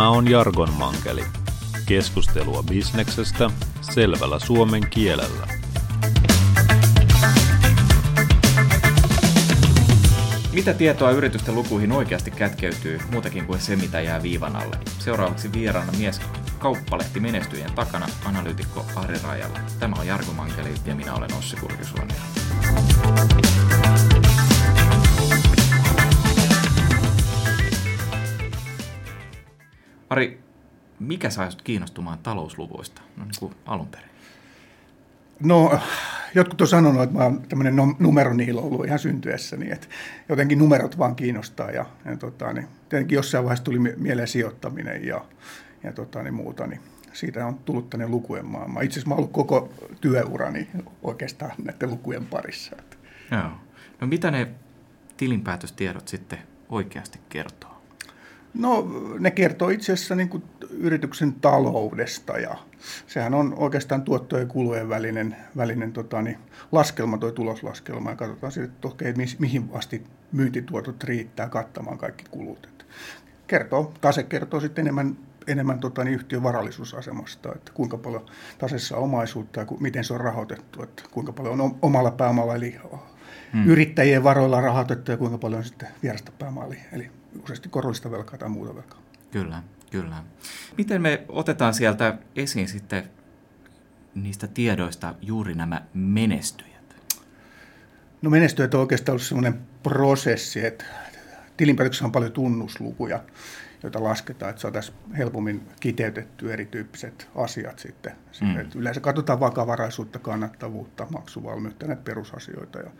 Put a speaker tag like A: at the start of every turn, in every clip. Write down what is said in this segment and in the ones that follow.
A: Tämä on Jargon Mankeli. Keskustelua bisneksestä selvällä suomen kielellä.
B: Mitä tietoa yritysten lukuihin oikeasti kätkeytyy muutakin kuin se, mitä jää viivan alle? Seuraavaksi vieraana mies kauppalehti menestyjien takana, analyytikko Ari Rajala. Tämä on Jarko Mankeli ja minä olen Ossi Kurkisuonio. Ari, mikä sai sinut kiinnostumaan talousluvuista no, niin kuin alun perin?
C: No, jotkut on sanonut, että mä oon tämmöinen numeroniilo ollut ihan syntyessäni, että jotenkin numerot vaan kiinnostaa ja, ja tota, niin, tietenkin jossain vaiheessa tuli mieleen sijoittaminen ja, ja tota, niin muuta, niin siitä on tullut tänne lukujen maailma. Itse asiassa mä oon ollut koko työurani oikeastaan näiden lukujen parissa.
B: Joo. No mitä ne tilinpäätöstiedot sitten oikeasti kertoo?
C: No ne kertoo itse asiassa niin kuin yrityksen taloudesta ja sehän on oikeastaan tuottojen ja kulujen välinen, välinen tota, niin, laskelma, tuo tuloslaskelma ja katsotaan sitten, että okay, mihin asti myyntituotot riittää kattamaan kaikki kulut. Et kertoo, tase kertoo sitten enemmän, enemmän tota, niin yhtiön varallisuusasemasta, että kuinka paljon tasessa on omaisuutta ja ku, miten se on rahoitettu, että kuinka paljon on omalla pääomalla eli hmm. yrittäjien varoilla rahoitettu ja kuinka paljon on sitten vierasta pääomaa eli, eli useasti korollista velkaa tai muuta velkaa.
B: Kyllä, kyllä. Miten me otetaan sieltä esiin sitten niistä tiedoista juuri nämä menestyjät?
C: No menestyjät on oikeastaan ollut sellainen prosessi, että tilinpäätöksessä on paljon tunnuslukuja, joita lasketaan, että saataisiin helpommin kiteytetty erityyppiset asiat sitten. Mm. Että yleensä katsotaan vakavaraisuutta, kannattavuutta, maksuvalmiutta, näitä perusasioita. Ja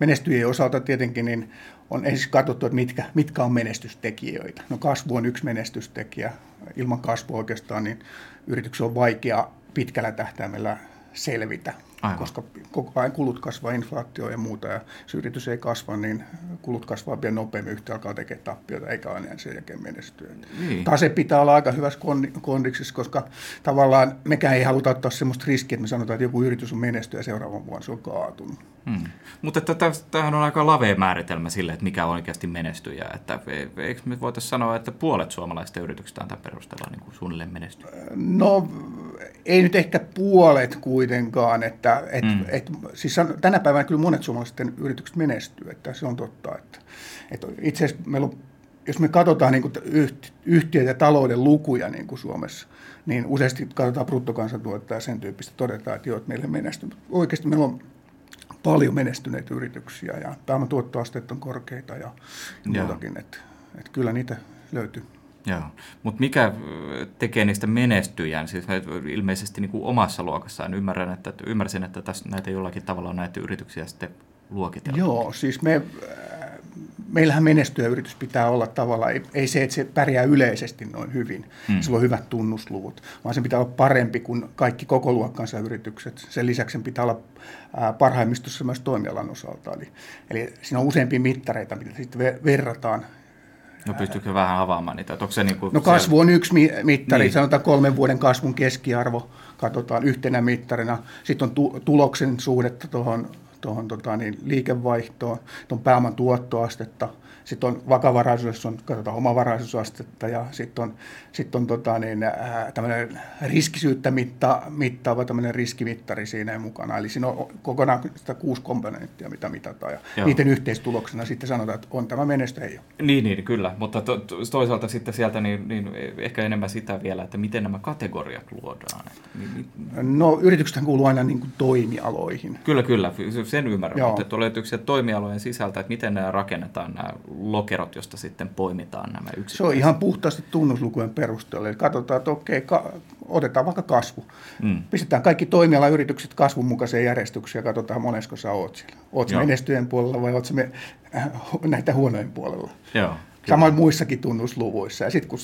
C: menestyjien osalta tietenkin niin on ensin katsottu, että mitkä, mitkä on menestystekijöitä. No kasvu on yksi menestystekijä. Ilman kasvua oikeastaan niin yrityksen on vaikea pitkällä tähtäimellä selvitä. Aivan. koska koko ajan kulut kasvaa, inflaatio ja muuta, ja jos yritys ei kasva, niin kulut kasvaa vielä nopeammin, yhtä alkaa tekemään tappiota, eikä aina sen jälkeen menestyä. Niin. Tase pitää olla aika hyvässä kondiksessa, koska tavallaan mekään ei haluta ottaa sellaista riskiä, että me sanotaan, että joku yritys on menestyä ja seuraavan vuonna se on kaatunut.
B: Hmm. Mutta tämähän on aika lavea määritelmä sille, että mikä on oikeasti menestyjä. Että e- eikö me voitaisiin sanoa, että puolet suomalaisista yrityksistä on tämän perusteella niin kuin suunnilleen menestyä?
C: No ei nyt ehkä puolet kuitenkaan, että et, mm. et, siis tänä päivänä kyllä monet suomalaiset yritykset menestyy, että se on totta. Että, että itse asiassa meillä on, jos me katsotaan niin yhtiöitä ja talouden lukuja niin kuin Suomessa, niin useasti katsotaan bruttokansantuotetta ja sen tyyppistä todetaan, että joo, että meillä menestyy. Oikeasti meillä on paljon menestyneitä yrityksiä ja pääomatuottoasteet on korkeita ja, ja muutakin, että, että kyllä niitä löytyy.
B: Joo, mutta mikä tekee niistä menestyjän, siis ilmeisesti niin kuin omassa luokassaan, ymmärrän, että, ymmärsin, että tässä näitä jollakin tavalla on näitä yrityksiä sitten luokiteltu.
C: Joo, siis me, meillähän menestyjäyritys pitää olla tavallaan, ei, ei se, että se pärjää yleisesti noin hyvin, hmm. sillä on hyvät tunnusluvut, vaan se pitää olla parempi kuin kaikki koko luokkansa yritykset. Sen lisäksi sen pitää olla parhaimmistossa myös toimialan osalta. Eli, eli siinä on useampia mittareita, mitä sitten verrataan
B: No pystyykö vähän avaamaan niitä? Onko se niin kuin
C: no kasvu siellä... on yksi mittari, niin. sanotaan kolmen vuoden kasvun keskiarvo, katsotaan yhtenä mittarina. Sitten on tu- tuloksen suhdetta tuohon tuohon tota, niin, liikevaihtoon, tuon pääoman tuottoastetta, sitten on vakavaraisuus, on, katsotaan omavaraisuusastetta ja sitten on, sit on tota, niin, äh, tämmöinen riskisyyttä mitta, mittaava tämmöinen riskimittari siinä mukana. Eli siinä on kokonaan sitä kuusi komponenttia, mitä mitataan. Ja Joo. niiden yhteistuloksena sitten sanotaan, että on tämä menestä, ei ole.
B: Niin, niin kyllä. Mutta to, toisaalta sitten sieltä niin, niin ehkä enemmän sitä vielä, että miten nämä kategoriat luodaan.
C: No yrityksethän kuuluu aina niin kuin toimialoihin.
B: Kyllä, kyllä. Sen ymmärrän. Joo. Mutta löytyykö se toimialojen sisältä, että miten nämä rakennetaan nämä lokerot, josta sitten poimitaan nämä yksittäiset.
C: Se on ihan puhtaasti tunnuslukujen perusteella. Eli katsotaan, että okei, ka- otetaan vaikka kasvu. Mm. Pistetään kaikki toimialayritykset kasvun mukaiseen järjestykseen ja katsotaan monesko sä oot siellä. Oot menestyjen puolella vai oot me, äh, näitä huonojen puolella. Joo. Samoin muissakin tunnusluvuissa. Ja sitten kun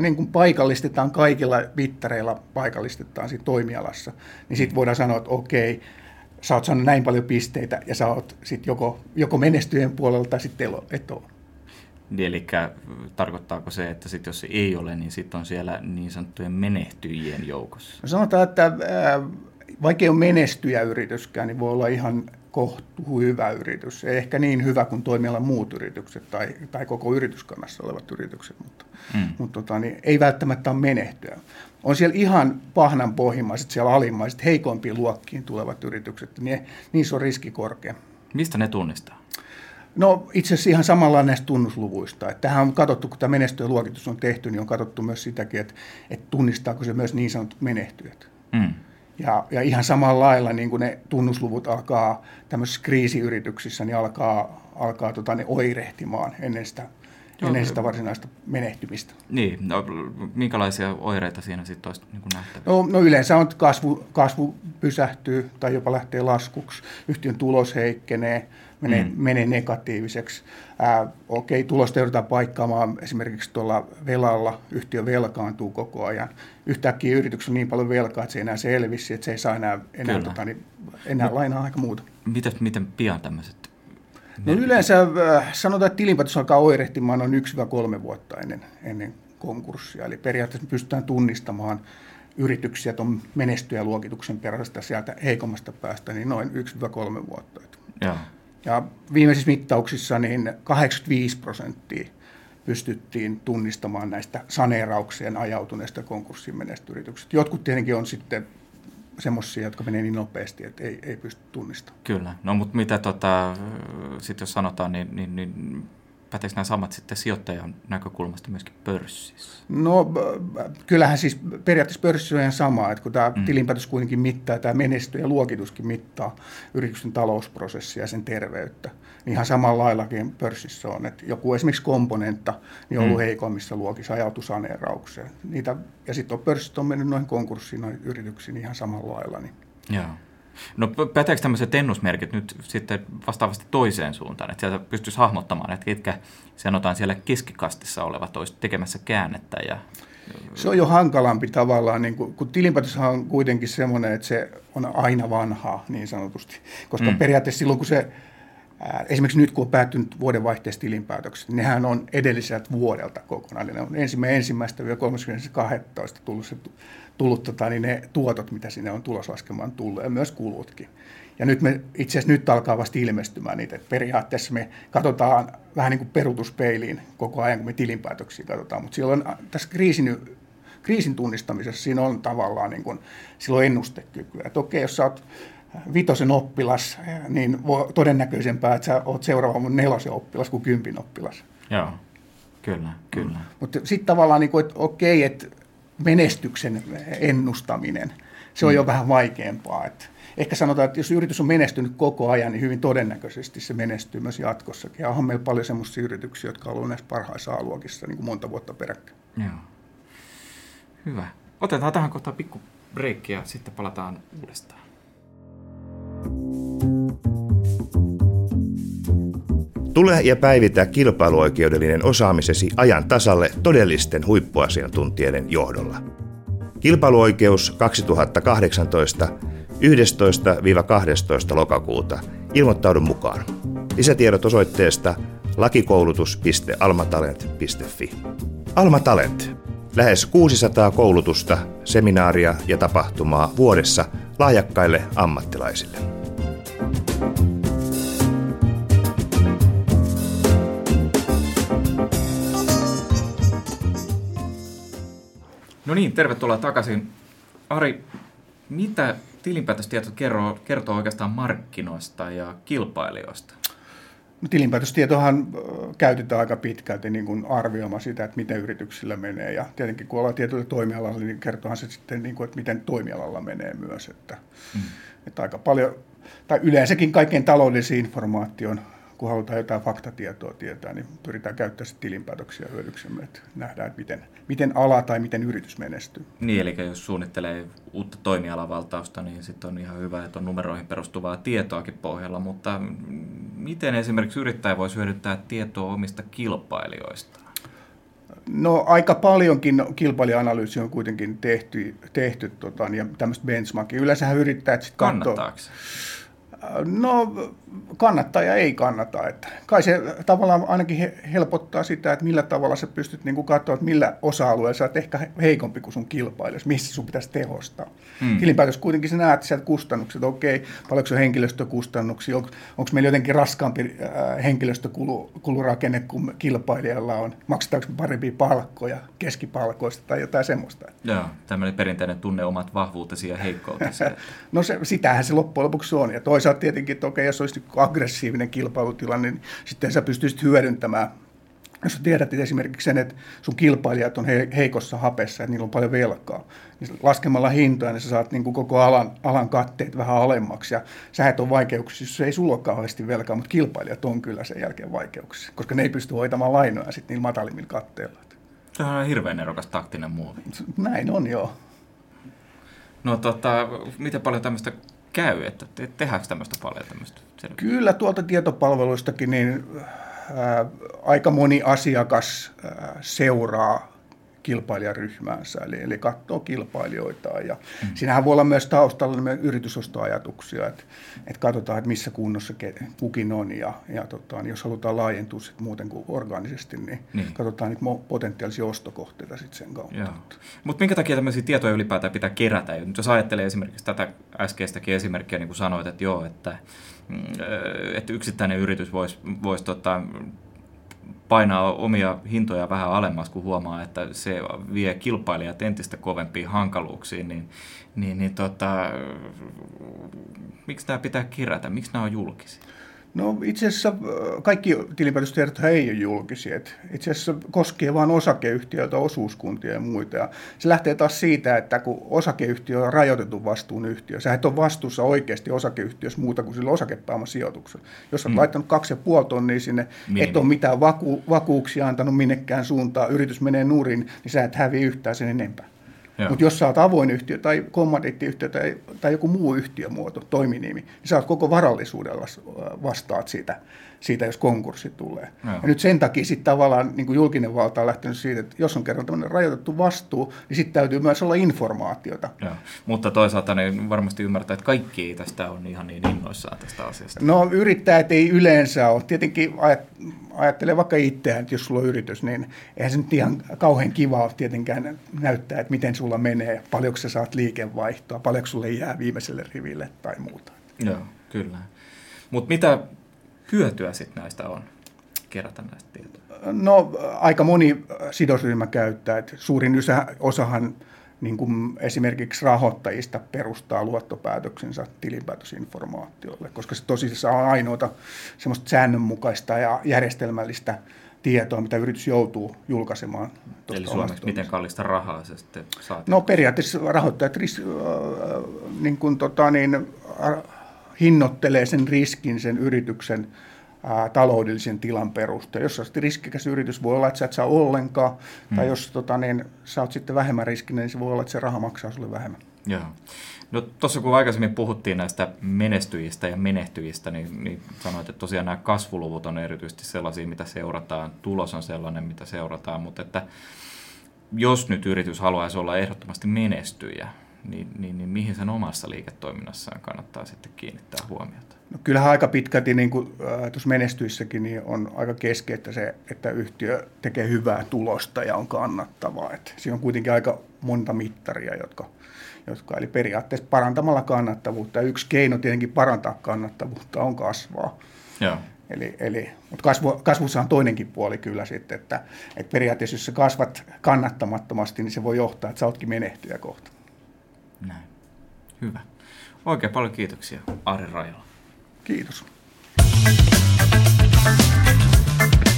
C: niin kun paikallistetaan kaikilla mittareilla, paikallistetaan sit toimialassa, niin sitten voidaan sanoa, että okei, sä oot saanut näin paljon pisteitä ja sä oot sit joko, joko menestyjen puolella tai sitten et ole.
B: Niin, eli tarkoittaako se, että sit jos se ei ole, niin sitten on siellä niin sanottujen menehtyjien joukossa?
C: No sanotaan, että vaikka ei ole menestyjäyrityskään, niin voi olla ihan kohtuu hyvä yritys. Ei ehkä niin hyvä kuin toimialan muut yritykset tai, tai koko yrityskannassa olevat yritykset, mutta, mm. mutta tota, niin ei välttämättä ole menehtyä. On siellä ihan pahnan pohjimmaiset, siellä alimmaiset, heikompiin luokkiin tulevat yritykset, niin niissä on riski korkea.
B: Mistä ne tunnistaa?
C: No itse asiassa ihan samalla näistä tunnusluvuista. Että tähän on katsottu, kun tämä menestyjäluokitus on tehty, niin on katsottu myös sitäkin, että, että tunnistaako se myös niin sanotut menehtyjät. Mm. Ja, ja ihan samalla lailla niin kuin ne tunnusluvut alkaa tämmöisissä kriisiyrityksissä, niin alkaa, alkaa tota, ne oirehtimaan ennen sitä, ennen sitä varsinaista menehtymistä.
B: Niin, no, minkälaisia oireita siinä sitten olisi niin nähtävissä?
C: No, no yleensä on, kasvu, kasvu pysähtyy tai jopa lähtee laskuksi, yhtiön tulos heikkenee, menee, mm. menee negatiiviseksi. Ää, okei, tulosta joudutaan paikkaamaan esimerkiksi tuolla velalla, yhtiö velkaantuu koko ajan. Yhtäkkiä yrityksessä on niin paljon velkaa, että se ei enää selvisi, että se ei saa enää, enää, tota, niin, enää no, lainaa aika muuta.
B: Miten, miten pian tämmöiset
C: No yleensä äh, sanotaan, että tilinpäätös alkaa oirehtimaan noin 1-3 vuotta ennen, ennen konkurssia. Eli periaatteessa pystytään tunnistamaan yrityksiä tuon menestyjäluokituksen perästä sieltä heikommasta päästä, niin noin 1-3 vuotta.
B: Joo.
C: Ja viimeisissä mittauksissa niin 85 prosenttia pystyttiin tunnistamaan näistä saneerauksien ajautuneista konkurssiin menestyrityksistä. Jotkut tietenkin on sitten semmoisia, jotka menee niin nopeasti, että ei, ei pysty tunnistamaan.
B: Kyllä. No mutta mitä tota, sitten jos sanotaan, niin, niin, niin päteekö nämä samat sitten sijoittajan näkökulmasta myöskin pörssissä?
C: No kyllähän siis periaatteessa pörssissä on ihan sama, että kun tämä mm. tilinpäätös kuitenkin mittaa, tämä menestö ja luokituskin mittaa yrityksen talousprosessia ja sen terveyttä, niin ihan samalla laillakin pörssissä on, että joku esimerkiksi komponentta niin on ollut mm. heikommissa luokissa, ajautui saneeraukseen. Niitä, ja sitten on pörssit on mennyt noihin konkurssiin, noihin yrityksiin ihan samalla lailla. Niin.
B: Joo. No päteekö tämmöiset ennusmerkit nyt sitten vastaavasti toiseen suuntaan, että sieltä pystyisi hahmottamaan, että ketkä sanotaan siellä keskikastissa olevat olisivat tekemässä käännettä ja
C: se on jo hankalampi tavallaan, niin kun, kun tilinpäätöshän on kuitenkin semmoinen, että se on aina vanhaa niin sanotusti, koska mm. periaatteessa silloin kun se, esimerkiksi nyt kun on päättynyt vuodenvaihteessa tilinpäätökset, nehän on edelliseltä vuodelta kokonaan, ne on ensimmäinen ensimmäistä 32. tullut se tullut tota, niin ne tuotot, mitä sinne on tuloslaskemaan tullut, ja myös kulutkin. Ja nyt me itse asiassa nyt alkaa vasta ilmestymään niitä, että periaatteessa me katsotaan vähän niin kuin perutuspeiliin koko ajan, kun me tilinpäätöksiä katsotaan, mutta silloin tässä kriisin, kriisin tunnistamisessa siinä on tavallaan niin kuin, silloin ennustekykyä. Että okei, jos sä oot vitosen oppilas, niin voi todennäköisempää, että sä oot seuraavan nelosen oppilas kuin kympin oppilas.
B: Joo, kyllä, kyllä.
C: Mutta sitten tavallaan, niin kuin, että okei, että menestyksen ennustaminen, se on mm. jo vähän vaikeampaa. Että ehkä sanotaan, että jos yritys on menestynyt koko ajan, niin hyvin todennäköisesti se menestyy myös jatkossakin. Ja onhan meillä paljon sellaisia yrityksiä, jotka ovat näissä parhaissa A-luokissa niin kuin monta vuotta peräkkäin.
B: Joo. Hyvä. Otetaan tähän kohtaan pikku breikki ja sitten palataan uudestaan.
D: Tule ja päivitä kilpailuoikeudellinen osaamisesi ajan tasalle todellisten huippuasiantuntijoiden johdolla. Kilpailuoikeus 2018 11-12 lokakuuta. Ilmoittaudu mukaan. Lisätiedot osoitteesta lakikoulutus.almatalent.fi. Alma Talent. Lähes 600 koulutusta, seminaaria ja tapahtumaa vuodessa lahjakkaille ammattilaisille.
B: No niin, tervetuloa takaisin. Ari, mitä tilinpäätöstieto kertoo, kertoo oikeastaan markkinoista ja kilpailijoista?
C: No, tilinpäätöstietohan käytetään aika pitkälti niin kuin arvioimaan sitä, että miten yrityksillä menee. Ja tietenkin kun ollaan tietyllä toimialalla, niin kertoohan se sitten, niin kuin, että miten toimialalla menee myös. Että, mm. että aika paljon, tai yleensäkin kaikkein taloudellisen informaation kun halutaan jotain faktatietoa tietää, niin pyritään käyttämään sitten tilinpäätöksiä hyödyksemme, että nähdään, että miten, miten ala tai miten yritys menestyy.
B: Niin, eli jos suunnittelee uutta toimialavaltausta, niin sitten on ihan hyvä, että on numeroihin perustuvaa tietoakin pohjalla, mutta miten esimerkiksi yrittäjä voisi hyödyttää tietoa omista kilpailijoista?
C: No aika paljonkin kilpailija-analyysi on kuitenkin tehty, tehty tota, ja tämmöistä benchmarkia. Yleensähän yrittäjät sitten
B: Kannattaako?
C: No kannattaa ja ei kannata. Että kai se tavallaan ainakin helpottaa sitä, että millä tavalla sä pystyt niin katsoa, että millä osa-alueella sä oot ehkä heikompi kuin sun kilpailija, missä sun pitäisi tehostaa. Mm. Tilinpäätös kuitenkin sä näet sieltä kustannukset, okei, paljonko se on henkilöstökustannuksia, on, onko meillä jotenkin raskaampi äh, henkilöstökulurakenne kuin kilpailijalla on, maksetaanko parempia palkkoja keskipalkoista tai jotain semmoista.
B: Joo, tämmöinen perinteinen tunne omat vahvuutesi ja heikkoutesi.
C: no se, sitähän se loppujen lopuksi on. Ja toisaalta tietenkin, että okei, jos olisi aggressiivinen kilpailutilanne, niin sitten sä pystyisit hyödyntämään jos sä tiedät että esimerkiksi sen, että sun kilpailijat on heikossa hapessa, että niillä on paljon velkaa, niin laskemalla hintoja, niin sä saat niin kuin koko alan, alan katteet vähän alemmaksi. Ja sä et ole vaikeuksia, jos ei sulla ole kauheasti velkaa, mutta kilpailijat on kyllä sen jälkeen vaikeuksia, koska ne ei pysty hoitamaan lainoja sitten niillä matalimmilla katteilla.
B: Tämä on hirveän erokas taktinen muovi.
C: Näin on, joo.
B: No tota, miten paljon tämmöistä käy, että te, tehdäänkö tämmöistä paljon tämmöistä?
C: Kyllä tuolta tietopalveluistakin niin ää, aika moni asiakas ää, seuraa kilpailijaryhmäänsä, eli, eli katsoo kilpailijoita. Ja mm. Siinähän voi olla myös taustalla yritysostoajatuksia, että, että katsotaan, että missä kunnossa kukin on, ja, ja tota, niin jos halutaan laajentua sit muuten kuin organisesti, niin, niin. katsotaan niitä potentiaalisia ostokohteita sit sen kautta.
B: Mutta minkä takia tämmöisiä tietoja ylipäätään pitää kerätä? Nyt jos ajattelee esimerkiksi tätä äskeistäkin esimerkkiä, niin kuin sanoit, että joo, että, mm, että yksittäinen yritys voisi vois, tota, painaa omia hintoja vähän alemmas, kun huomaa, että se vie kilpailijat entistä kovempiin hankaluuksiin, niin, niin, niin tota, miksi tämä pitää kerätä, miksi nämä on julkisia?
C: No itse asiassa äh, kaikki tilinpäätöstiedot ei ole julkisia. Itse asiassa koskee vain osakeyhtiöitä, osuuskuntia ja muita. Ja se lähtee taas siitä, että kun osakeyhtiö on rajoitetun vastuun yhtiö, sä et ole vastuussa oikeasti osakeyhtiössä muuta kuin sillä osakepääomasijoituksella. Jos olet mm. laittanut kaksi ja puoli tonnia sinne, Minimi. et ole mitään vaku- vakuuksia antanut minnekään suuntaan, yritys menee nurin, niin sä et häviä yhtään sen enempää. Mutta jos sä oot avoin yhtiö tai kommandiittiyhtiö tai, tai joku muu yhtiömuoto, toiminimi, niin sä oot koko varallisuudella vastaat siitä, siitä jos konkurssi tulee. Joo. Ja nyt sen takia sitten tavallaan niin kuin julkinen valta on lähtenyt siitä, että jos on kerran tämmöinen rajoitettu vastuu, niin sitten täytyy myös olla informaatiota.
B: Joo. Mutta toisaalta niin varmasti ymmärtää, että kaikki ei tästä ole ihan niin innoissaan tästä asiasta.
C: No yrittäjät ei yleensä ole. Tietenkin ajattele vaikka itseään, että jos sulla on yritys, niin eihän se nyt ihan kauhean kiva ole tietenkään näyttää, että miten sulla menee, paljonko sä saat liikevaihtoa, paljonko sulle jää viimeiselle riville tai muuta.
B: Joo, kyllä. Mutta mitä hyötyä sitten näistä on kerätä näistä tietoja?
C: No aika moni sidosryhmä käyttää. että suurin osahan niin kuin esimerkiksi rahoittajista perustaa luottopäätöksensä tilinpäätösinformaatiolle, koska se tosiaan on ainoata semmoista säännönmukaista ja järjestelmällistä tietoa, mitä yritys joutuu julkaisemaan.
B: Eli suomeksi miten kallista rahaa se sitten saa?
C: No periaatteessa rahoittajat ris, äh, niin kuin, tota, niin, äh, hinnoittelee sen riskin sen yrityksen ää, taloudellisen tilan perusteella. Jos olet riskikäs yritys, voi olla, että sä et saa ollenkaan, hmm. tai jos tota, niin, sä oot sitten vähemmän riskinen, niin se voi olla, että se raha maksaa sulle vähemmän.
B: Joo. No tuossa kun aikaisemmin puhuttiin näistä menestyjistä ja menehtyjistä, niin, niin sanoit, että tosiaan nämä kasvuluvut on erityisesti sellaisia, mitä seurataan, tulos on sellainen, mitä seurataan, mutta että jos nyt yritys haluaisi olla ehdottomasti menestyjä, niin, niin, niin mihin sen omassa liiketoiminnassaan kannattaa sitten kiinnittää huomiota?
C: No kyllähän aika pitkälti niin kuin, äh, tuossa menestyissäkin niin on aika keskeistä se, että yhtiö tekee hyvää tulosta ja on kannattavaa. Et siinä on kuitenkin aika monta mittaria, jotka, jotka eli periaatteessa parantamalla kannattavuutta. Ja yksi keino tietenkin parantaa kannattavuutta on kasvaa.
B: Joo.
C: Eli, eli, mutta kasvu, kasvussa on toinenkin puoli kyllä sitten, että, että periaatteessa jos sä kasvat kannattamattomasti, niin se voi johtaa, että sä ootkin menehtyjä kohta.
B: Näin. Hyvä. Oikein paljon kiitoksia Ari Rajala.
C: Kiitos.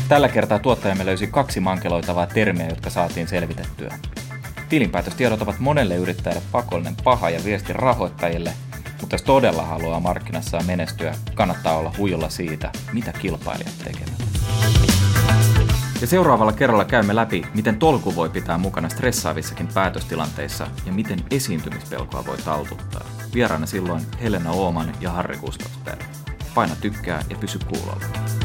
B: Tällä kertaa tuottajamme löysi kaksi mankeloitavaa termiä, jotka saatiin selvitettyä. Tilinpäätöstiedot ovat monelle yrittäjälle pakollinen paha ja viesti rahoittajille, mutta jos todella haluaa markkinassaan menestyä, kannattaa olla huijolla siitä, mitä kilpailijat tekevät. Ja seuraavalla kerralla käymme läpi, miten tolku voi pitää mukana stressaavissakin päätöstilanteissa ja miten esiintymispelkoa voi taltuttaa. Vieraana silloin Helena Ooman ja Harri Gustafsberg. Paina tykkää ja pysy kuulolla.